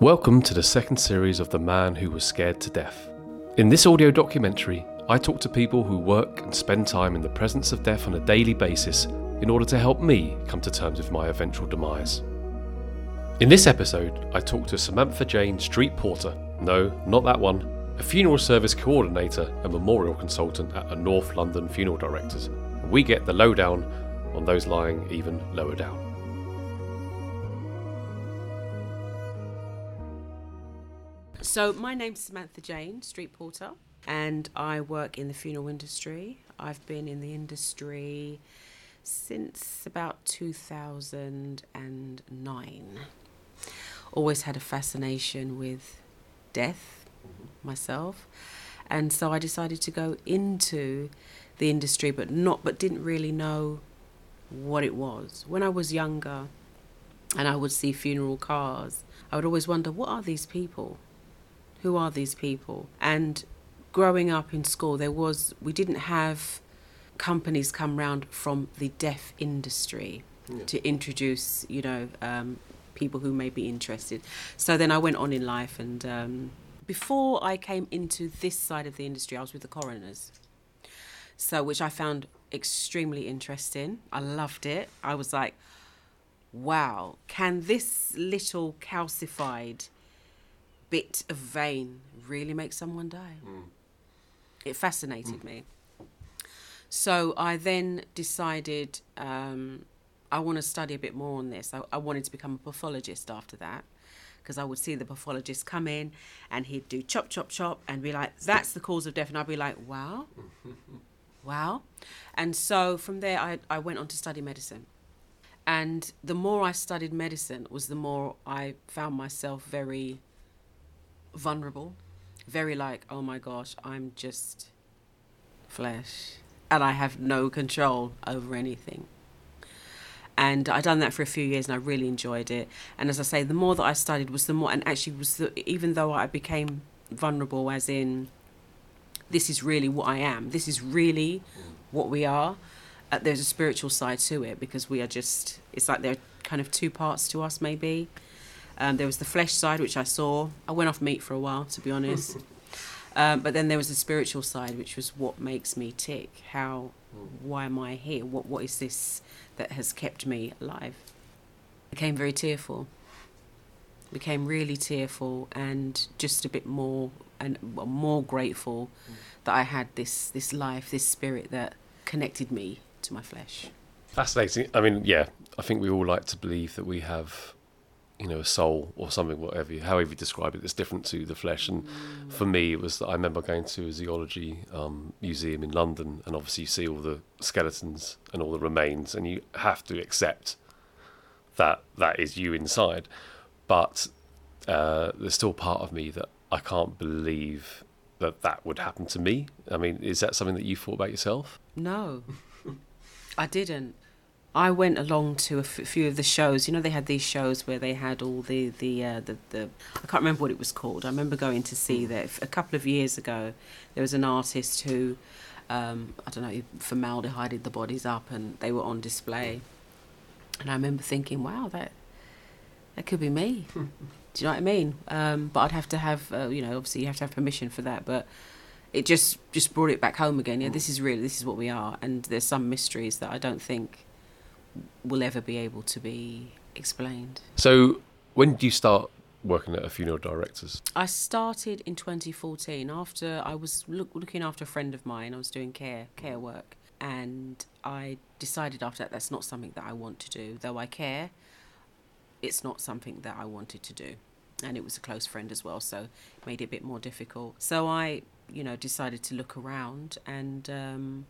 Welcome to the second series of The Man Who Was Scared to Death. In this audio documentary, I talk to people who work and spend time in the presence of death on a daily basis in order to help me come to terms with my eventual demise. In this episode, I talk to Samantha-Jane Streete-Porter, no, not that one, a funeral service coordinator and memorial consultant at a North London Funeral Directors. We get the lowdown on those lying even lower down. So my name's Samantha-Jane, street porter, and I work in the funeral industry. I've been in the industry since about 2009. Always had a fascination with death myself, and so I decided to go into the industry, but not, but didn't really know what it was. When I was younger, and I would see funeral cars, I would always wonder, what are these people? Who are these people? And growing up in school, there was, we didn't have companies come round from the deaf industry yeah. to introduce, you know, um, people who may be interested. So then I went on in life, and um, before I came into this side of the industry, I was with the coroners. So, which I found extremely interesting. I loved it. I was like, wow, can this little calcified bit of vein really make someone die? Mm. It fascinated mm. me. So I then decided um, I want to study a bit more on this. I, I wanted to become a pathologist after that because I would see the pathologist come in and he'd do chop, chop, chop and be like, that's the cause of death. And I'd be like, wow, wow. And so from there, I, I went on to study medicine. And the more I studied medicine was the more I found myself very vulnerable, very like, oh my gosh, I'm just flesh and I have no control over anything. And I done that for a few years and I really enjoyed it. And as I say, the more that I studied was the more, and actually was the, even though I became vulnerable, as in, this is really what I am, this is really what we are. Uh, there's a spiritual side to it because we are just, it's like there are kind of two parts to us, maybe. Um, there was the flesh side, which I saw. I went off meat for a while, to be honest. um, but then there was the spiritual side, which was what makes me tick. How, why am I here? What, what is this that has kept me alive? I became very tearful. Became really tearful and just a bit more and more grateful mm. that I had this this life, this spirit that connected me to my flesh. Fascinating. I mean, yeah, I think we all like to believe that we have you know a soul or something whatever you, however you describe it that's different to the flesh. And mm. for me it was that I remember going to a zoology um, museum in London and obviously you see all the skeletons and all the remains and you have to accept that that is you inside. But uh, there's still part of me that I can't believe that that would happen to me. I mean is that something that you thought about yourself? No. I didn't I went along to a f- few of the shows. You know, they had these shows where they had all the the, uh, the the I can't remember what it was called. I remember going to see that a couple of years ago. There was an artist who, um, I don't know, formaldehyded the bodies up, and they were on display. And I remember thinking, wow, that that could be me. Do you know what I mean? Um, but I'd have to have, uh, you know, obviously you have to have permission for that. But it just just brought it back home again. Yeah, this is really this is what we are, and there's some mysteries that I don't think will ever be able to be explained. So, when did you start working at a funeral director's? I started in 2014 after I was look, looking after a friend of mine. I was doing care care work, and I decided after that that's not something that I want to do. Though I care, it's not something that I wanted to do. And it was a close friend as well, so it made it a bit more difficult. So I, you know, decided to look around and. Um,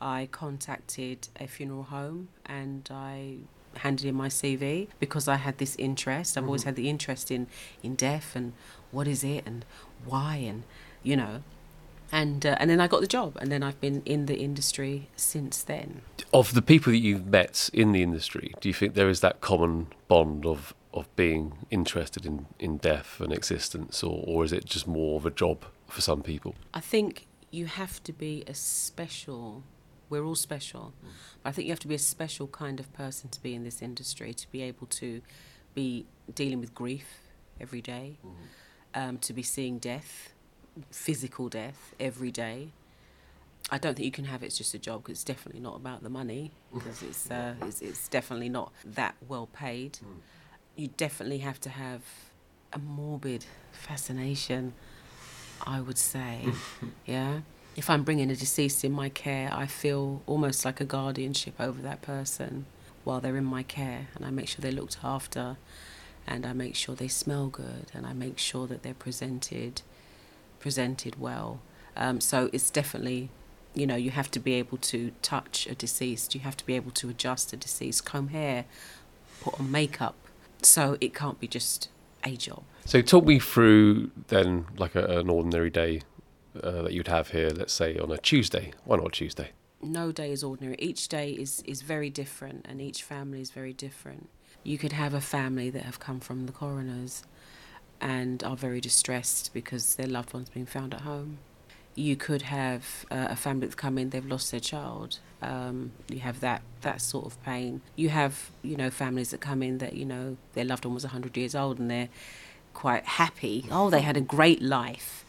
I contacted a funeral home and I handed in my CV because I had this interest. I've mm-hmm. always had the interest in in death and what is it and why and you know. And uh, and then I got the job, and then I've been in the industry since then. Of the people that you've met in the industry, do you think there is that common bond of of being interested in, in death and existence, or, or is it just more of a job for some people? I think you have to be a special we're all special. Mm. But I think you have to be a special kind of person to be in this industry, to be able to be dealing with grief, every day, um, to be seeing death, physical death every day. I don't think you can have it, it's just a job because it's definitely not about the money because it's, uh, it's it's definitely not that well paid. You definitely have to have a morbid fascination, I would say. yeah. If I'm bringing a deceased in my care, I feel almost like a guardianship over that person while they're in my care, and I make sure they're looked after, and I make sure they smell good, and I make sure that they're presented presented well. Um, so it's definitely, you know, you have to be able to touch a deceased, you have to be able to adjust a deceased, comb hair, put on makeup. So it can't be just a job. So talk me through then, like a, an ordinary day uh, that you'd have here. Let's say on a Tuesday. Why not Tuesday? No day is ordinary. Each day is is very different, and each family is very different. You could have a family that have come from the coroners and are very distressed because their loved one's been found at home. You could have uh, a family that's come in, they've lost their child. Um, you have that that sort of pain. You have you know families that come in that you know their loved one was 100 years old and they're quite happy. Oh, they had a great life,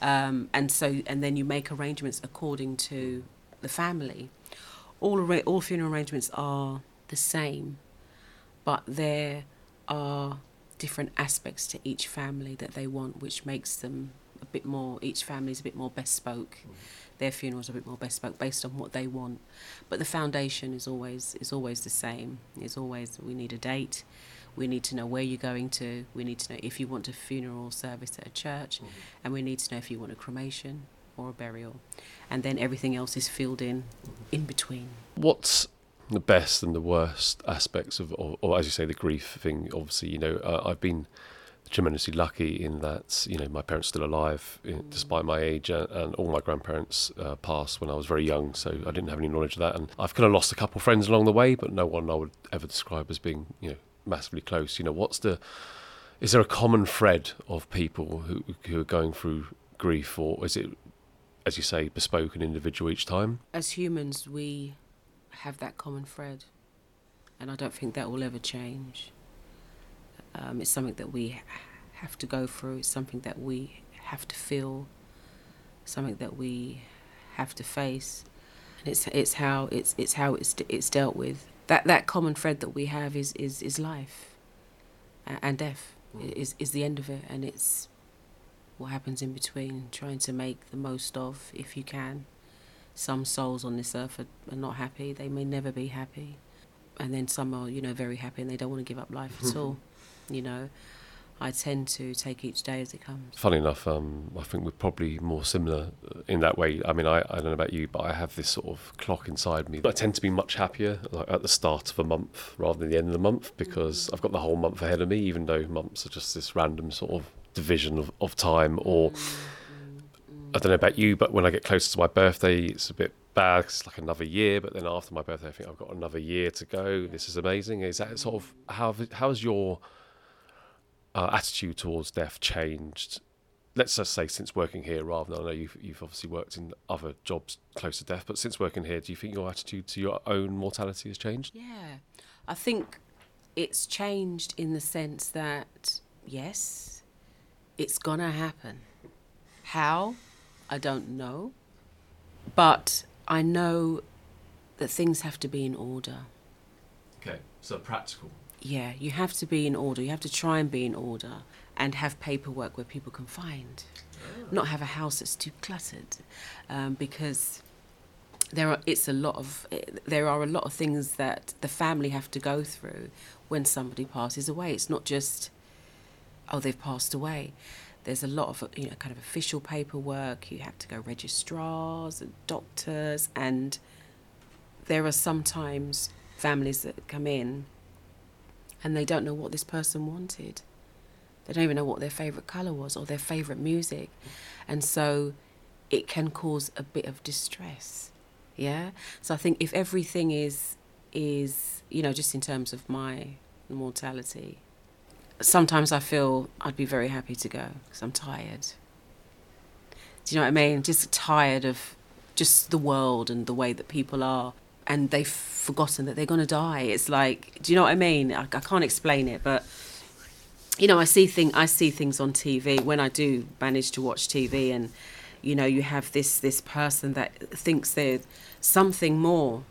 um, and so and then you make arrangements according to the family. All arra- all funeral arrangements are the same, but there are different aspects to each family that they want, which makes them a bit more. Each family is a bit more bespoke. Their funerals are a bit more bespoke based on what they want, but the foundation is always is always the same. It's always we need a date. We need to know where you're going to. We need to know if you want a funeral service at a church, and we need to know if you want a cremation or a burial, and then everything else is filled in in between. What's the best and the worst aspects of, or, or as you say, the grief thing? Obviously, you know, uh, I've been tremendously lucky in that you know my parents are still alive uh, despite my age and, and all my grandparents uh, passed when I was very young so I didn't have any knowledge of that and I've kind of lost a couple of friends along the way but no one I would ever describe as being you know massively close you know what's the is there a common thread of people who who are going through grief or is it as you say bespoke and individual each time As humans, we have that common thread, and I don't think that will ever change. Um, it's something that we have to go through. It's something that we have to feel. Something that we have to face, and it's it's how it's it's how it's it's dealt with. That that common thread that we have is is is life, and death is is the end of it, and it's what happens in between. Trying to make the most of, if you can. Some souls on this earth are, are not happy. They may never be happy, and then some are you know very happy and they don't want to give up life at all. You know, I tend to take each day as it comes. Funny enough, um, I think we're probably more similar in that way. I mean, I, I don't know about you, but I have this sort of clock inside me. I tend to be much happier like, at the start of a month rather than the end of the month because mm. I've got the whole month ahead of me, even though months are just this random sort of division of, of time. Or mm, mm, I don't know about you, but when I get closer to my birthday, it's a bit bad 'cause it's like another year. But then after my birthday, I think I've got another year to go. This is amazing. Is that sort of how how's your uh, attitude towards death changed? Let's just say since working here, rather than I know you've you've obviously worked in other jobs close to death, but since working here, do you think your attitude to your own mortality has changed? Yeah, I think it's changed in the sense that yes, it's gonna happen. How? I don't know. But I know that things have to be in order. Okay, so practical. Yeah, you have to be in order. You have to try and be in order and have paperwork where people can find. Not have a house that's too cluttered, um, because there are. It's a lot of. There are a lot of things that the family have to go through when somebody passes away. It's not just, oh, they've passed away. There's a lot of you know kind of official paperwork. You have to go registrars and doctors, and there are sometimes families that come in and they don't know what this person wanted. They don't even know what their favourite colour was or their favourite music. And so it can cause a bit of distress. Yeah? So I think if everything is is, you know, just in terms of my mortality, sometimes I feel I'd be very happy to go because I'm tired. Do you know what I mean? Just tired of just the world and the way that people are and they've forgotten that they're going to die. It's like, do you know what I mean? I, I can't explain it, but you know, I see thing I see things on TV when I do manage to watch TV, and you know, you have this this person that thinks they're something more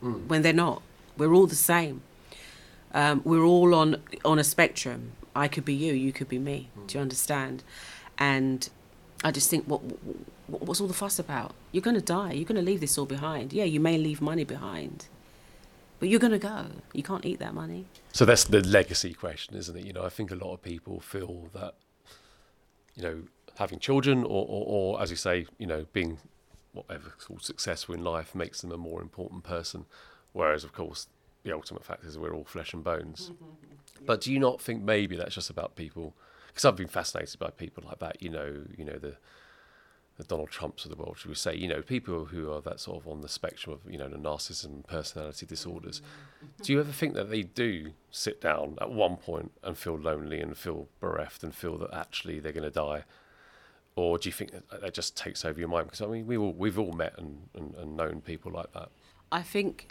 when they're not. We're all the same. Um, we're all on on a spectrum. I could be you, you could be me. Do you understand? And I just think, what, what what's all the fuss about? You're going to die. You're going to leave this all behind. Yeah, you may leave money behind, but you're going to go. You can't eat that money. So that's the legacy question, isn't it? You know, I think a lot of people feel that, you know, having children or, or, or as you say, you know, being whatever called successful in life makes them a more important person. Whereas, of course, the ultimate fact is we're all flesh and bones. But do you not think maybe that's just about people? Because I've been fascinated by people like that. You know, you know the the Donald Trumps of the world, should we say? You know, people who are that sort of on the spectrum of you know the narcissism, personality disorders. Do you ever think that they do sit down at one point and feel lonely and feel bereft and feel that actually they're going to die? Or do you think that that just takes over your mind? Because I mean, we all we've all met and, and, and known people like that. I think,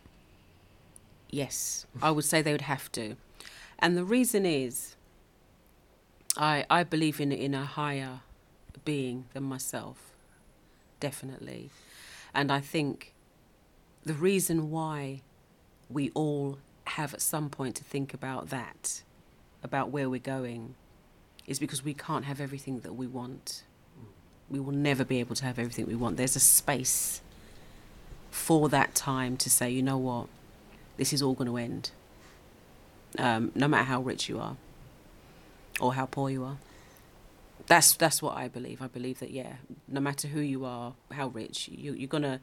yes, I would say they would have to. And the reason is, I, I believe in, in a higher being than myself, definitely. And I think the reason why we all have at some point to think about that, about where we're going, is because we can't have everything that we want. We will never be able to have everything we want. There's a space for that time to say, you know what, this is all going to end. Um, no matter how rich you are or how poor you are. That's that's what I believe. I believe that yeah, no matter who you are, how rich, you, you're gonna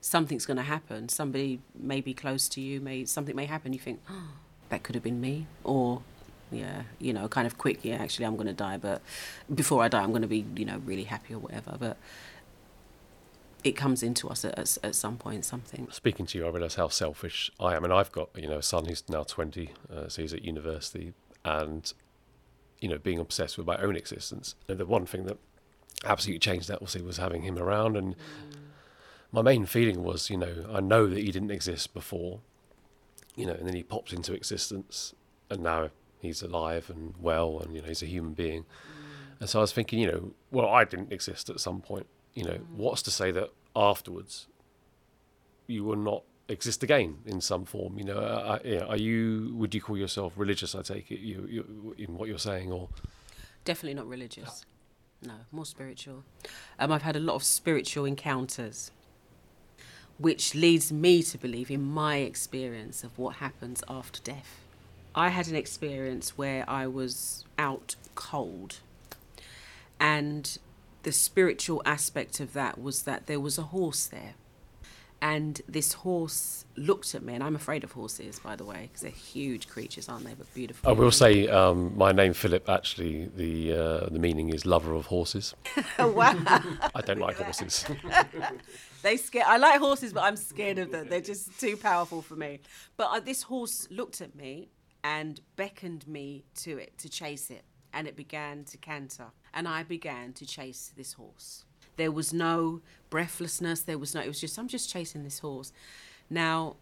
something's gonna happen. Somebody may be close to you, may something may happen. You think oh, that could have been me, or yeah, you know, kind of quick. Yeah, actually, I'm gonna die, but before I die, I'm gonna be you know really happy or whatever. But it comes into us at, at, at some point. Something. Speaking to you, I realise how selfish I am, and I've got you know a son who's now 20, uh, so he's at university, and you know being obsessed with my own existence. And the one thing that absolutely changed that obviously was having him around, and mm. my main feeling was you know I know that he didn't exist before, you know, and then he popped into existence, and now he's alive and well, and you know he's a human being. Mm. And so I was thinking, you know, well, I didn't exist at some point. You know, mm. what's to say that afterwards you were not exist again in some form? You know, uh, yeah, are you? Would you call yourself religious? I take it you, you in what you're saying, or Definitely not religious. No, more spiritual. Um, I've had a lot of spiritual encounters, which leads me to believe, in my experience, of what happens after death. I had an experience where I was out cold, and the spiritual aspect of that was that there was a horse there. And this horse looked at me, and I'm afraid of horses, by the way, because they're huge creatures, aren't they? But beautiful. I will say um, my name Philip. Actually, the uh, the meaning is lover of horses. wow. I don't like horses. they scare. I like horses, but I'm scared of them. They're just too powerful for me. But uh, this horse looked at me and beckoned me to it to chase it, and it began to canter, and I began to chase this horse. There was no breathlessness. There was no. It was just I'm just chasing this horse. Now,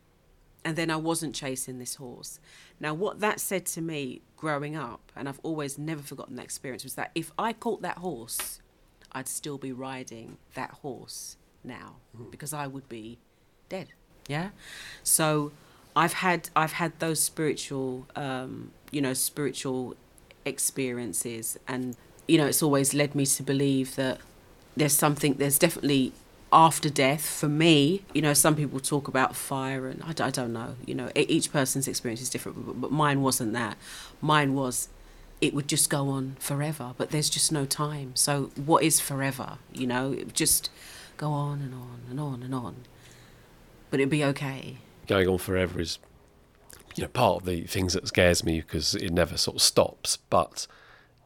and then I wasn't chasing this horse. Now, what that said to me growing up, and I've always never forgotten that experience, was that if I caught that horse, I'd still be riding that horse now because I would be dead. Yeah. So I've had I've had those spiritual, um, you know, spiritual experiences, and you know, it's always led me to believe that there's something. There's definitely after death for me you know some people talk about fire and I don't know you know each person's experience is different but, but mine wasn't that mine was it would just go on forever but there's just no time so what is forever you know it would just go on and on and on and on but it'd be okay Going on forever is, you know, part of the things that scares me because it never sort of stops. But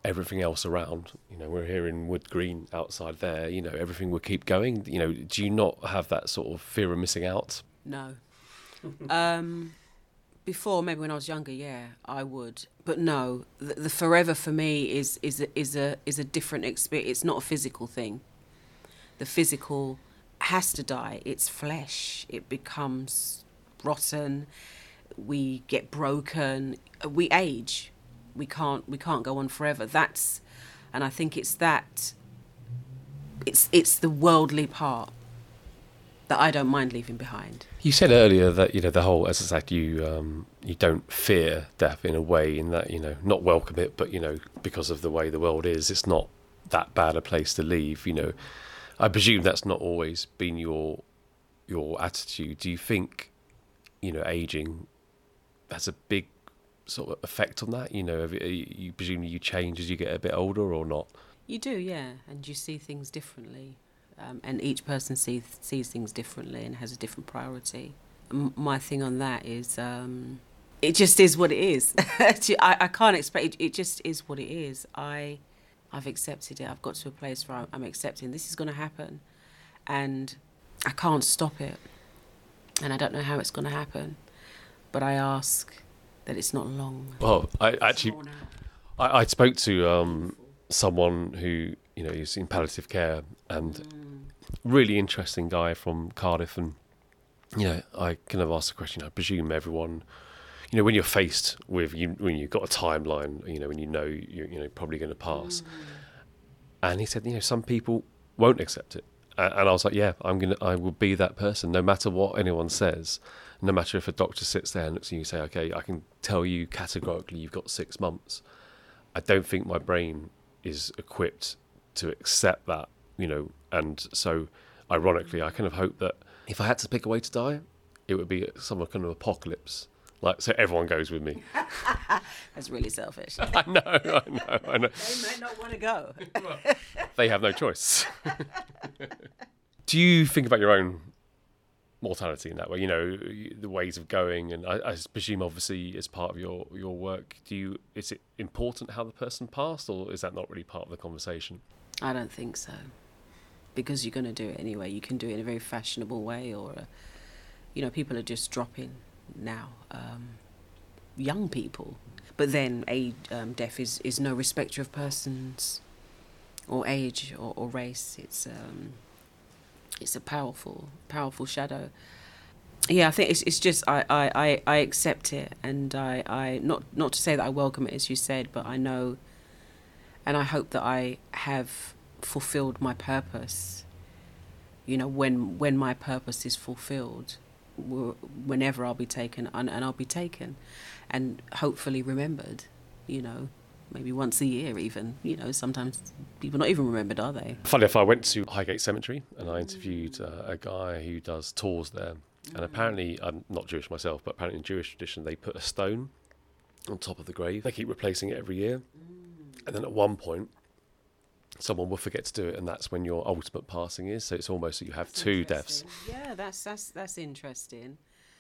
everything else around, you know, we're here in Wood Green outside there. You know, everything will keep going. You know, do you not have that sort of fear of missing out? No. um, before, maybe when I was younger, yeah, I would. But no, the, the forever for me is is a, is a is a different experience. It's not a physical thing. The physical has to die. It's flesh. It becomes rotten. We get broken. We age. We can't we can't go on forever. That's and I think it's that it's it's the worldly part that I don't mind leaving behind. You said earlier that you know the whole, as I said, you um, you don't fear death in a way, in that you know not welcome it, but you know because of the way the world is, it's not that bad a place to leave. You know, I presume that's not always been your your attitude. Do you think you know aging has a big sort of effect on that? You know, have you, presumably you change as you get a bit older, or not? You do, yeah, and you see things differently, um, and each person sees sees things differently and has a different priority. M- my thing on that is, um, it just is what it is. I, I can't expect it, it. Just is what it is. I, I've accepted it. I've got to a place where I'm accepting this is going to happen, and I can't stop it, and I don't know how it's going to happen, but I ask that it's not long. Well, I actually. I, I spoke to um, someone who you know is in palliative care and Mm. really interesting guy from Cardiff, and you know I kind of asked the question. I presume everyone, you know, when you're faced with you when you've got a timeline, you know, when you know you're you know probably going to pass, and he said, you know, some people won't accept it, and, I was like, yeah, I'm gonna, I will be that person, no matter what anyone says. No matter if a doctor sits there and looks at you and say, okay, I can tell you categorically you've got six months. I don't think my brain is equipped to accept that, you know. And so, ironically, I kind of hope that if I had to pick a way to die, it would be some kind of apocalypse. Like, so everyone goes with me. That's really selfish. I know, I know, I know. they may not want to go. They have no choice. Do you think about your own mortality in that way? You know, the ways of going, and I, I presume, obviously, as part of your your work, do you? Is it important how the person passed, or is that not really part of the conversation? I don't think so. Because you're going to do it anyway. You can do it in a very fashionable way, or, a, you know, people are just dropping now. Um, young people. But then age, um, death is, is no respecter of persons or age or, or race. It's, um, it's a powerful, powerful shadow. Yeah, I think it's, it's just I, I, I, I accept it and I, I not not to say that I welcome it as you said, but I know and I hope that I have fulfilled my purpose. You know, when when my purpose is fulfilled, whenever I'll be taken, and, and I'll be taken, and hopefully remembered. You know, maybe once a year, even. You know, sometimes people not even remembered, are they? Funny if I went to Highgate Cemetery and I interviewed uh, a guy who does tours there, and apparently I'm not Jewish myself, but apparently in Jewish tradition they put a stone on top of the grave. They keep replacing it every year, and then at one point. Someone will forget to do it, and that's when your ultimate passing is. So it's almost that you have two deaths. Yeah, that's that's that's interesting.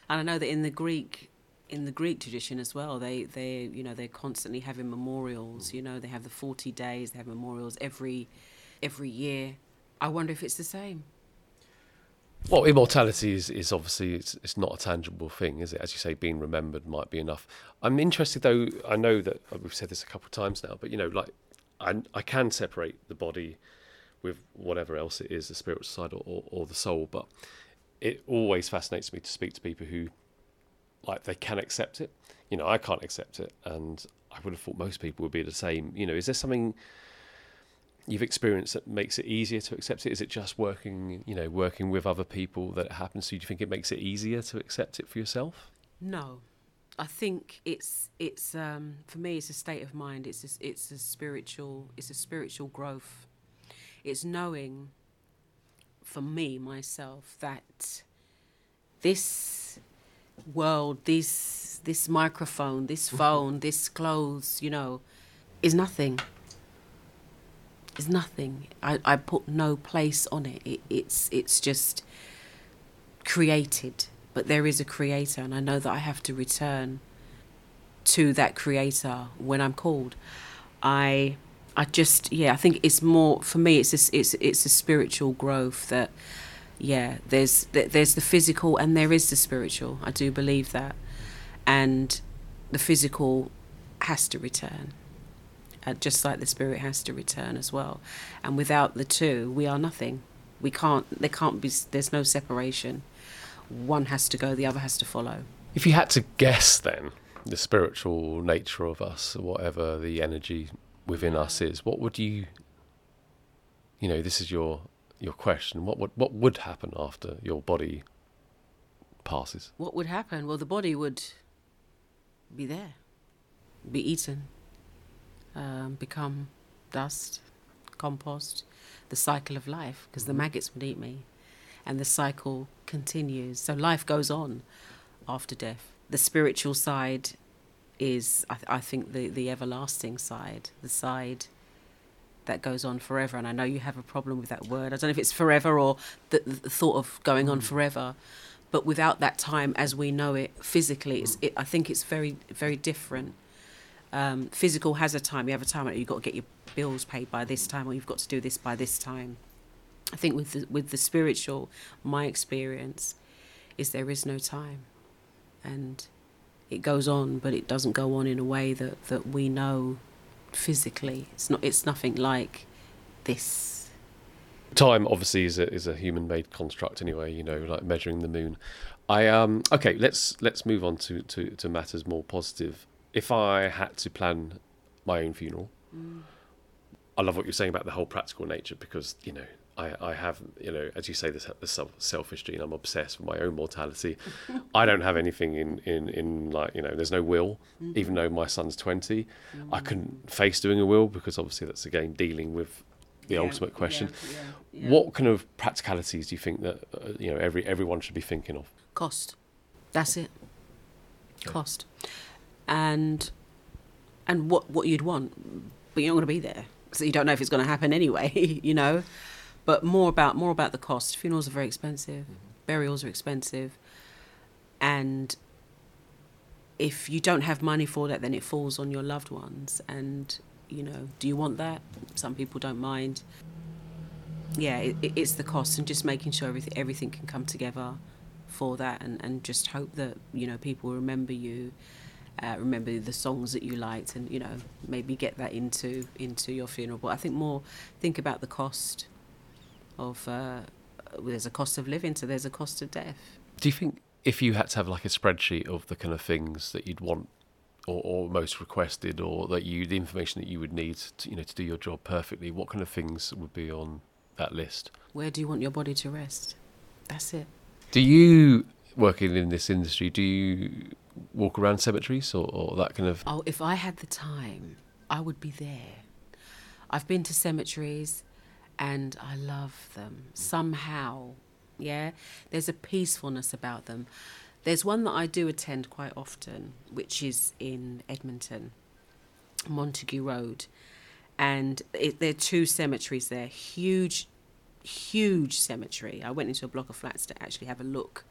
And I know that in the Greek in the Greek tradition as well, they they you know they're constantly having memorials. You know, they have the forty days. They have memorials every every year. I wonder if it's the same. Well, immortality is, is obviously it's, it's not a tangible thing, is it? As you say, being remembered might be enough. I'm interested though. I know that uh, we've said this a couple of times now, but you know, like I, I can separate the body with whatever else it is, the spiritual side or, or, or the soul. But it always fascinates me to speak to people who like they can accept it. You know, I can't accept it, and I would have thought most people would be the same. You know, is there something you've experienced that makes it easier to accept it? Is it just working, you know, working with other people that it happens to? Do you think it makes it easier to accept it for yourself? No, I think it's it's um, for me. It's a state of mind. It's a, it's a spiritual. It's a spiritual growth. It's knowing, for me myself, that this world, this this microphone, this phone, this clothes, you know, is nothing. Is nothing. I, I put no place on it. it. It's it's just created, but there is a creator, and I know that I have to return to that creator when I'm called. I I just yeah, I think it's more for me. It's a, it's it's a spiritual growth that yeah. There's there's the physical and there is the spiritual. I do believe that, and the physical has to return. Uh, just like the spirit has to return as well, and without the two, we are nothing. We can't. There can't be. There's no separation. One has to go. The other has to follow. If you had to guess, then the spiritual nature of us, or whatever the energy within us is, what would you, you know, this is your your question. What would what would happen after your body passes? What would happen? Well, the body would be there, be eaten, um, become dust, compost, the cycle of life, because the maggots would eat me, and the cycle continues. So life goes on after death. The spiritual side is, I, th- I think, the, the everlasting side, the side that goes on forever. And I know you have a problem with that word. I don't know if it's forever or the, the thought of going on forever. But without that time as we know it physically, it's, it, I think it's very, very different. Um, physical has a time. You have a time. You've got to get your bills paid by this time, or you've got to do this by this time. I think with the, with the spiritual, my experience is there is no time, and it goes on, but it doesn't go on in a way that, that we know physically. It's not. It's nothing like this. Time obviously is a is a human made construct anyway. You know, like measuring the moon. I um okay. Let's let's move on to to, to matters more positive. If I had to plan my own funeral, I love what you're saying about the whole practical nature because you know I, I have you know as you say this the selfish gene. I'm obsessed with my own mortality. I don't have anything in, in, in like you know there's no will even though my son's 20 I couldn't face doing a will because obviously that's again dealing with the Yeah, ultimate question. yeah, yeah, what kind of practicalities do you think that uh, you know every everyone should be thinking of? Cost? That's it. Cost, and and what what you'd want, but you're not going to be there, so you don't know if it's going to happen anyway. You know, but more about more about the cost. Funerals are very expensive. Burials are expensive, and if you don't have money for that, then it falls on your loved ones. And you know, do you want that? Some people don't mind. Yeah, it- it's the cost and just making sure everything everything can come together for that, and, and just hope that you know people remember you, uh, remember the songs that you liked, and you know maybe get that into into your funeral. But I think more think about the cost of uh, there's a cost of living, so there's a cost of death. do you think if you had to have like a spreadsheet of the kind of things that you'd want or, or most requested or that you the information that you would need to, you know to do your job perfectly what kind of things would be on that list Where do you want your body to rest? That's it. do you working in this industry do you walk around cemeteries or, or that kind of Oh, if I had the time, I would be there. I've been to cemeteries and I love them somehow. Yeah, there's a peacefulness about them. There's one that I do attend quite often, which is in Edmonton, Montague Road. And it, there are two cemeteries there, huge, huge cemetery. I went into a block of flats to actually have a look,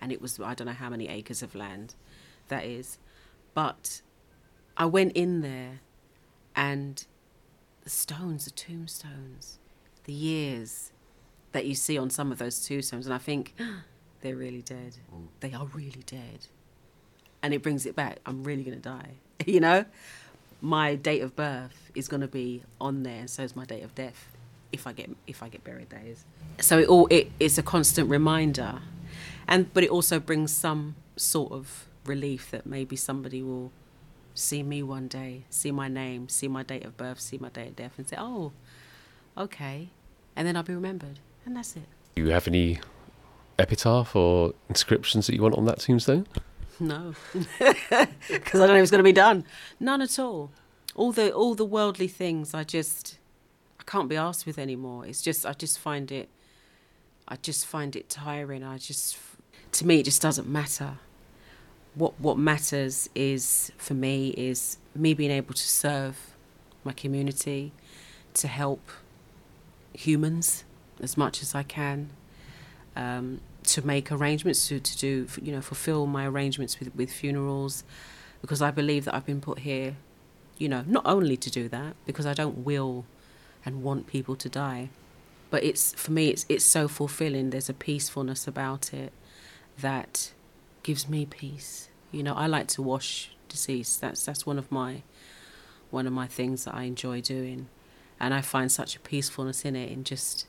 and it was, I don't know how many acres of land that is. But I went in there and the stones, the tombstones, the years that you see on some of those tombstones, and I think they're really dead. Mm. They are really dead. And it brings it back. I'm really going to die. you know? My date of birth is going to be on there, and so is my date of death. If I get if I get buried, that is. So it all it, it's a constant reminder, and but it also brings some sort of relief that maybe somebody will see me one day, see my name, see my date of birth, see my date of death, and say, "Oh, okay," and then I'll be remembered, and that's it. do you have any epitaph or inscriptions that you want on that tombstone No, because I don't know if it's going to be done. None at all. All the all the worldly things, I just I can't be asked with anymore. It's just I just find it, I just find it tiring. I just to me it just doesn't matter. What what matters is for me is me being able to serve my community, to help humans as much as I can, um, to make arrangements to, to do you know fulfill my arrangements with, with funerals. Because I believe that I've been put here you know not only to do that because I don't will and want people to die but it's for me it's it's so fulfilling. There's a peacefulness about it that gives me peace. You know I like to wash deceased. That's that's one of my one of my things that I enjoy doing and I find such a peacefulness in it in just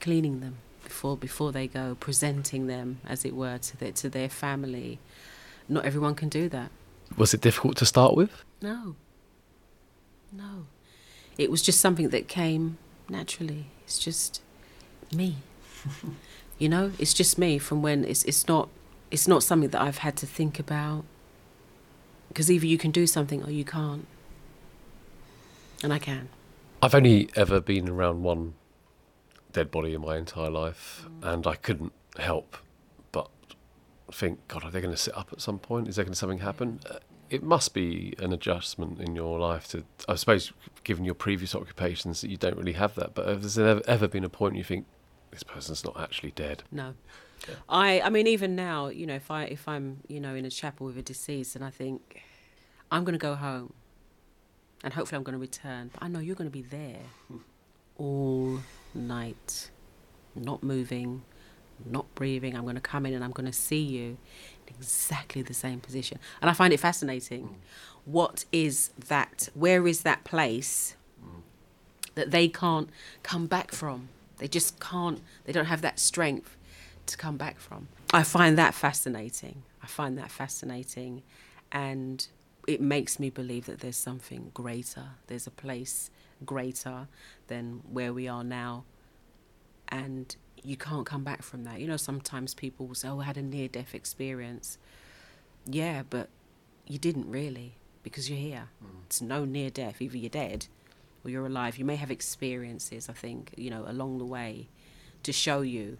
cleaning them before before they go, presenting them as it were to their to their family. Not everyone can do that. Was it difficult to start with? No. No. It was just something that came naturally. It's just me. you know, it's just me from when it's it's not it's not something that I've had to think about. Because either you can do something or you can't. And I can. I've only ever been around one dead body in my entire life, and I couldn't help but think, God, are they going to sit up at some point? Is there going to something happen? Uh, it must be an adjustment in your life to, I suppose, given your previous occupations, that you don't really have that. But has there ever, ever been a point you think this person's not actually dead? No. I I mean even now, you know, if I if I'm, you know, in a chapel with a deceased and I think I'm going to go home and hopefully I'm going to return, but I know you're going to be there all night, not moving, not breathing. I'm going to come in and I'm going to see you in exactly the same position. And I find it fascinating. Mm. What is that? Where is that place mm. that they can't come back from? They just can't, they don't have that strength to come back from. I find that fascinating. I find that fascinating. And it makes me believe that there's something greater. There's a place greater than where we are now. And you can't come back from that. You know, sometimes people will say, Oh, I had a near death experience. Yeah, but you didn't really because you're here. Mm. It's no near death. Either you're dead or you're alive. You may have experiences, I think, you know, along the way to show you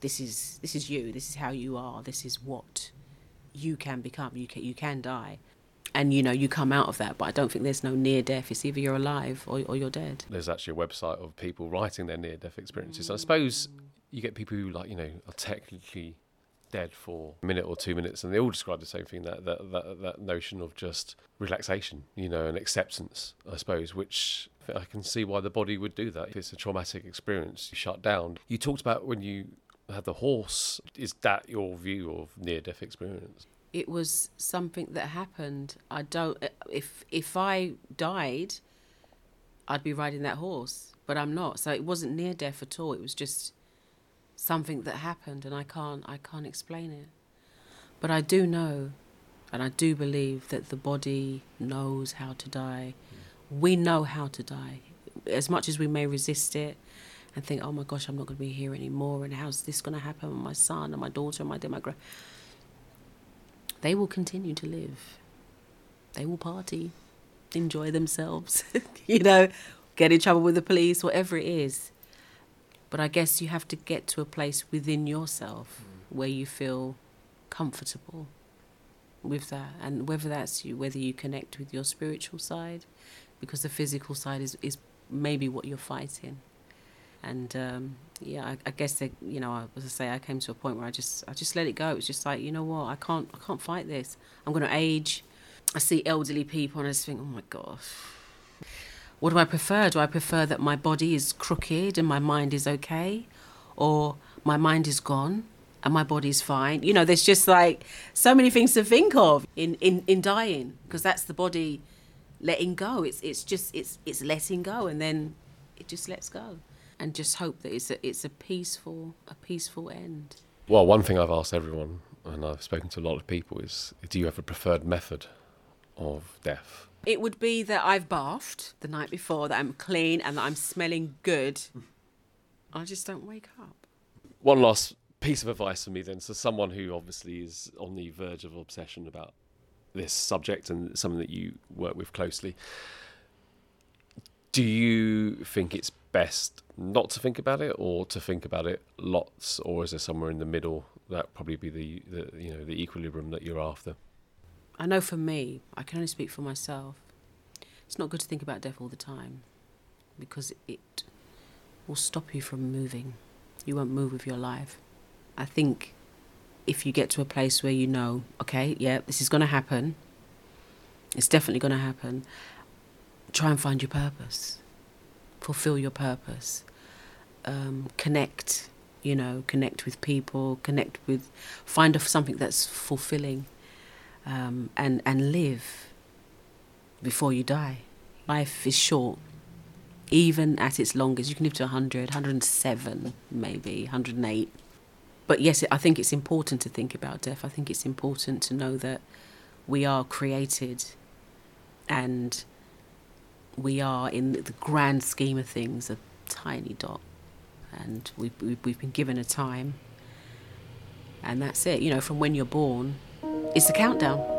this is this is you, this is how you are, this is what you can become. You can you can die. And you know, you come out of that, but I don't think there's no near death. It's either you're alive or, or you're dead. There's actually a website of people writing their near death experiences. I suppose you get people who, like, you know, are technically dead for a minute or two minutes, and they all describe the same thing that, that, that, that notion of just relaxation, you know, and acceptance, I suppose, which I can see why the body would do that. If it's a traumatic experience, you shut down. You talked about when you had the horse. Is that your view of near death experience? It was something that happened. I don't. If if I died, I'd be riding that horse, but I'm not. So it wasn't near death at all. It was just something that happened, and I can't I can't explain it. But I do know, and I do believe that the body knows how to die. We know how to die, as much as we may resist it and think, oh my gosh, I'm not going to be here anymore, and how's this going to happen with my son and my daughter and my grand. They will continue to live. They will party, enjoy themselves, you know, get in trouble with the police, whatever it is. But I guess you have to get to a place within yourself mm. where you feel comfortable with that, and whether that's you, whether you connect with your spiritual side, because the physical side is is maybe what you're fighting and um, yeah, I, I guess they, you know, as I say, I came to a point where I just, I just let it go. It was just like, you know what, I can't, I can't fight this. I'm going to age. I see elderly people, and I just think, oh my gosh, what do I prefer? Do I prefer that my body is crooked and my mind is okay, or my mind is gone and my body's fine? You know, there's just like so many things to think of in in in dying because that's the body letting go. It's it's just it's it's letting go, and then it just lets go and just hope that it's a it's a peaceful a peaceful end. Well, one thing I've asked everyone, and I've spoken to a lot of people, is do you have a preferred method of death? It would be that I've bathed the night before, that I'm clean, and that I'm smelling good. I just don't wake up. One last piece of advice for me then, so someone who obviously is on the verge of obsession about this subject and something that you work with closely. Do you think it's best not to think about it or to think about it lots or is there somewhere in the middle that probably be the, the you know the equilibrium that you're after I know for me, I can only speak for myself. It's not good to think about death all the time because it will stop you from moving. You won't move with your life. I think if you get to a place where you know, okay, yeah, this is going to happen, it's definitely going to happen, try and find your purpose, fulfill your purpose, um, connect, you know, connect with people, connect with, find something that's fulfilling um, and and live before you die. Life is short. Even at its longest, you can live to 100, 107, maybe 108. But yes, I think it's important to think about death. I think it's important to know that we are created and we are in the grand scheme of things a tiny dot. And we've, we've been given a time. And that's it. You know from when you're born it's a countdown